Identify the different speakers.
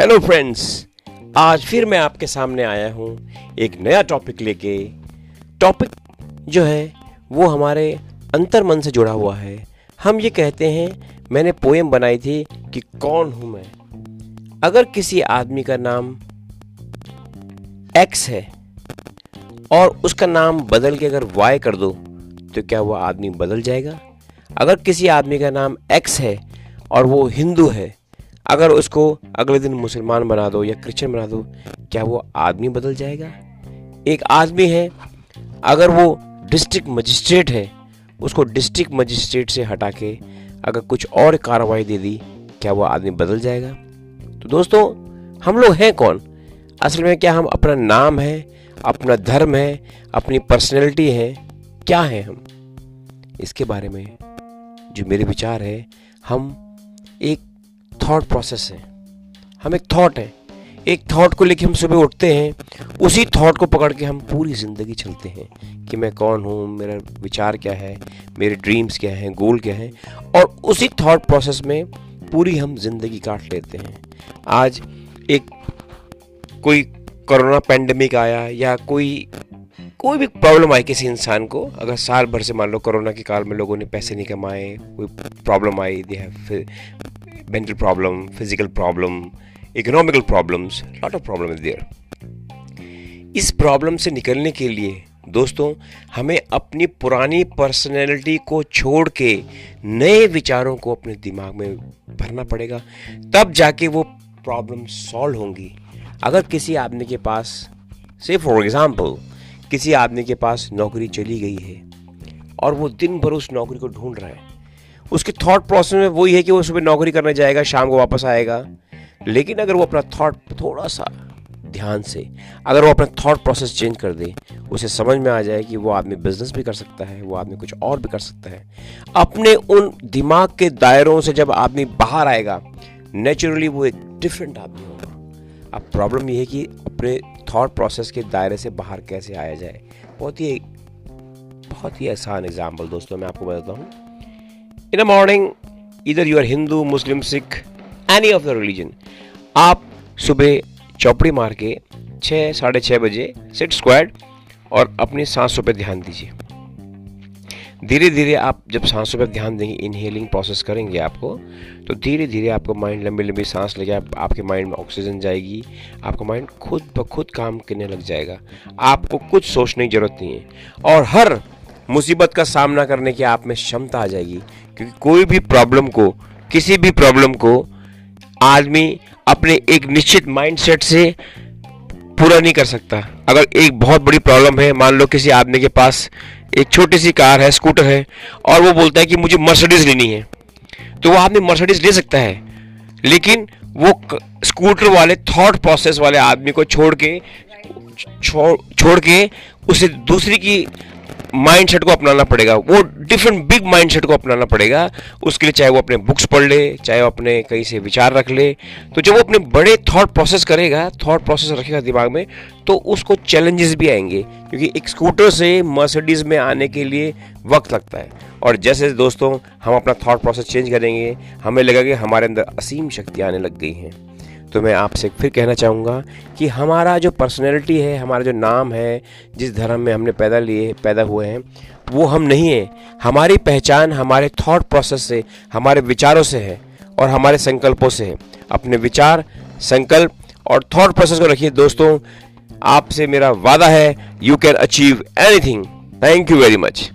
Speaker 1: Hello friends आज फिर मैं आपके सामने आया हूँ एक नया टॉपिक लेके। टॉपिक जो है, वो हमारे अंतर मन से जुड़ा हुआ है। हम ये कहते हैं, मैंने पोएम बनाई थी कि कौन हूँ मैं? अगर किसी आदमी का नाम एक्स है और उसका नाम बदल के अगर वाई कर दो तो क्या वो आदमी बदल जाएगा? अगर किसी आदमी का नाम एक्स है और वो हिंदू है अगर उसको अगले दिन मुसलमान बना दो या क्रिश्चियन बना दो, क्या वो आदमी बदल जाएगा? एक आदमी है, अगर वो डिस्ट्रिक्ट मजिस्ट्रेट है, उसको डिस्ट्रिक्ट मजिस्ट्रेट से हटा के अगर कुछ और कार्रवाई दे दी, क्या वो आदमी बदल जाएगा? तो दोस्तों, हम लोग हैं कौन? असल में क्या हम अपना नाम है, अपना धर्म है, अपनी पर्सनैलिटी है, क्या है हम? इसके बारे में जो मेरे विचार है, हम एक थॉट प्रोसेस है। हम एक थॉट है। एक थॉट को लेके हम सुबह उठते हैं, उसी थॉट को पकड़ के हम पूरी ज़िंदगी चलते हैं कि मैं कौन हूँ, मेरा विचार क्या है, मेरे ड्रीम्स क्या हैं गोल क्या हैं। और उसी थॉट प्रोसेस में पूरी हम ज़िंदगी काट लेते हैं। आज एक कोई कोरोना पेंडेमिक आया या कोई कोई भी प्रॉब्लम आई किसी इंसान को, अगर साल भर से मान लो कोरोना के काल में लोगों ने पैसे नहीं कमाए, कोई problem I they have mental problem physical problem economical problems lot of problem is there इस प्रॉब्लम से निकलने के लिए, दोस्तों, हमें अपनी पुरानी पर्सनैलिटी को छोड़ के नए विचारों को अपने दिमाग में भरना पड़ेगा, तब जाके वो प्रॉब्लम सॉल्व होंगी। अगर किसी आदमी के पास से फॉर एग्ज़ाम्पल किसी आदमी के पास नौकरी चली गई है, और वो दिन भर उस नौकरी को ढूंढ रहा है उसके थॉट प्रोसेस में वही है कि वो सुबह नौकरी करने जाएगा, शाम को वापस आएगा। लेकिन अगर वो अपना थॉट थोड़ा सा ध्यान से, अगर वो अपना थॉट प्रोसेस चेंज कर दे, उसे समझ में आ जाए कि वो आदमी बिज़नेस भी कर सकता है, वो आदमी कुछ और भी कर सकता है। अपने उन दिमाग के दायरों से जब आदमी बाहर आएगा नेचुरली वो एक डिफरेंट आदमी होगा। अब प्रॉब्लम ये है कि अपने थॉट प्रोसेस के दायरे से बाहर कैसे आया जाए। बहुत ही बहुत ही आसान एग्ज़ाम्पल दोस्तों, मैं आपको बताता हूँ। इन अ मॉर्निंग इधर you are Hindu Muslim Sikh any of the religion आप सुबह चौपड़ी मार के छः साढ़े छः बजे सिट स्क्वाड और अपनी सांसों पर ध्यान दीजिए। धीरे धीरे आप जब सांसों पर ध्यान देंगे इनहेलिंग प्रोसेस करेंगे आपको तो धीरे धीरे आपको माइंड लंबी लंबी सांस लेके आप, आपके माइंड में ऑक्सीजन जाएगी आपका माइंड खुद ब खुद काम करने लग जाएगा। आपको कुछ सोचने की ज़रूरत नहीं है। और हर मुसीबत का सामना करने की आप में क्षमता आ जाएगी। क्योंकि कोई भी प्रॉब्लम को, किसी भी प्रॉब्लम को आदमी अपने एक निश्चित माइंडसेट से पूरा नहीं कर सकता। अगर एक बहुत बड़ी प्रॉब्लम है, मान लो किसी आदमी के पास एक छोटी सी कार है स्कूटर है, और वो बोलता है कि मुझे मर्सिडीज लेनी है तो वो आदमी मर्सिडीज ले सकता है। लेकिन वो स्कूटर वाले थॉट प्रोसेस वाले आदमी को छोड़ के छोड़ छोड़ के उसे दूसरी की माइंडसेट को अपनाना पड़ेगा। वो डिफरेंट बिग माइंडसेट को अपनाना पड़ेगा। उसके लिए चाहे वो अपने बुक्स पढ़ ले, चाहे वो अपने कहीं से विचार रख ले। तो जब वो अपने बड़े थॉट प्रोसेस करेगा थॉट प्रोसेस रखेगा दिमाग में तो उसको चैलेंजेस भी आएँगे। क्योंकि एक स्कूटर से मर्सिडीज में आने के लिए वक्त लगता है। और जैसे दोस्तों, हम अपना थॉट प्रोसेस चेंज करेंगे, हमें लगेगा कि हमारे अंदर असीम शक्ति आने लग गई हैं। तो मैं आपसे फिर कहना चाहूँगा कि हमारा जो पर्सनैलिटी है, हमारा जो नाम है, जिस धर्म में हमने पैदा लिए, पैदा हुए हैं, वो हम नहीं हैं। हमारी पहचान हमारे थॉट प्रोसेस से, हमारे विचारों से है और हमारे संकल्पों से है। अपने विचार, संकल्प और थॉट प्रोसेस को रखिए। दोस्तों, आपसे मेरा वादा है you can achieve anything thank you very much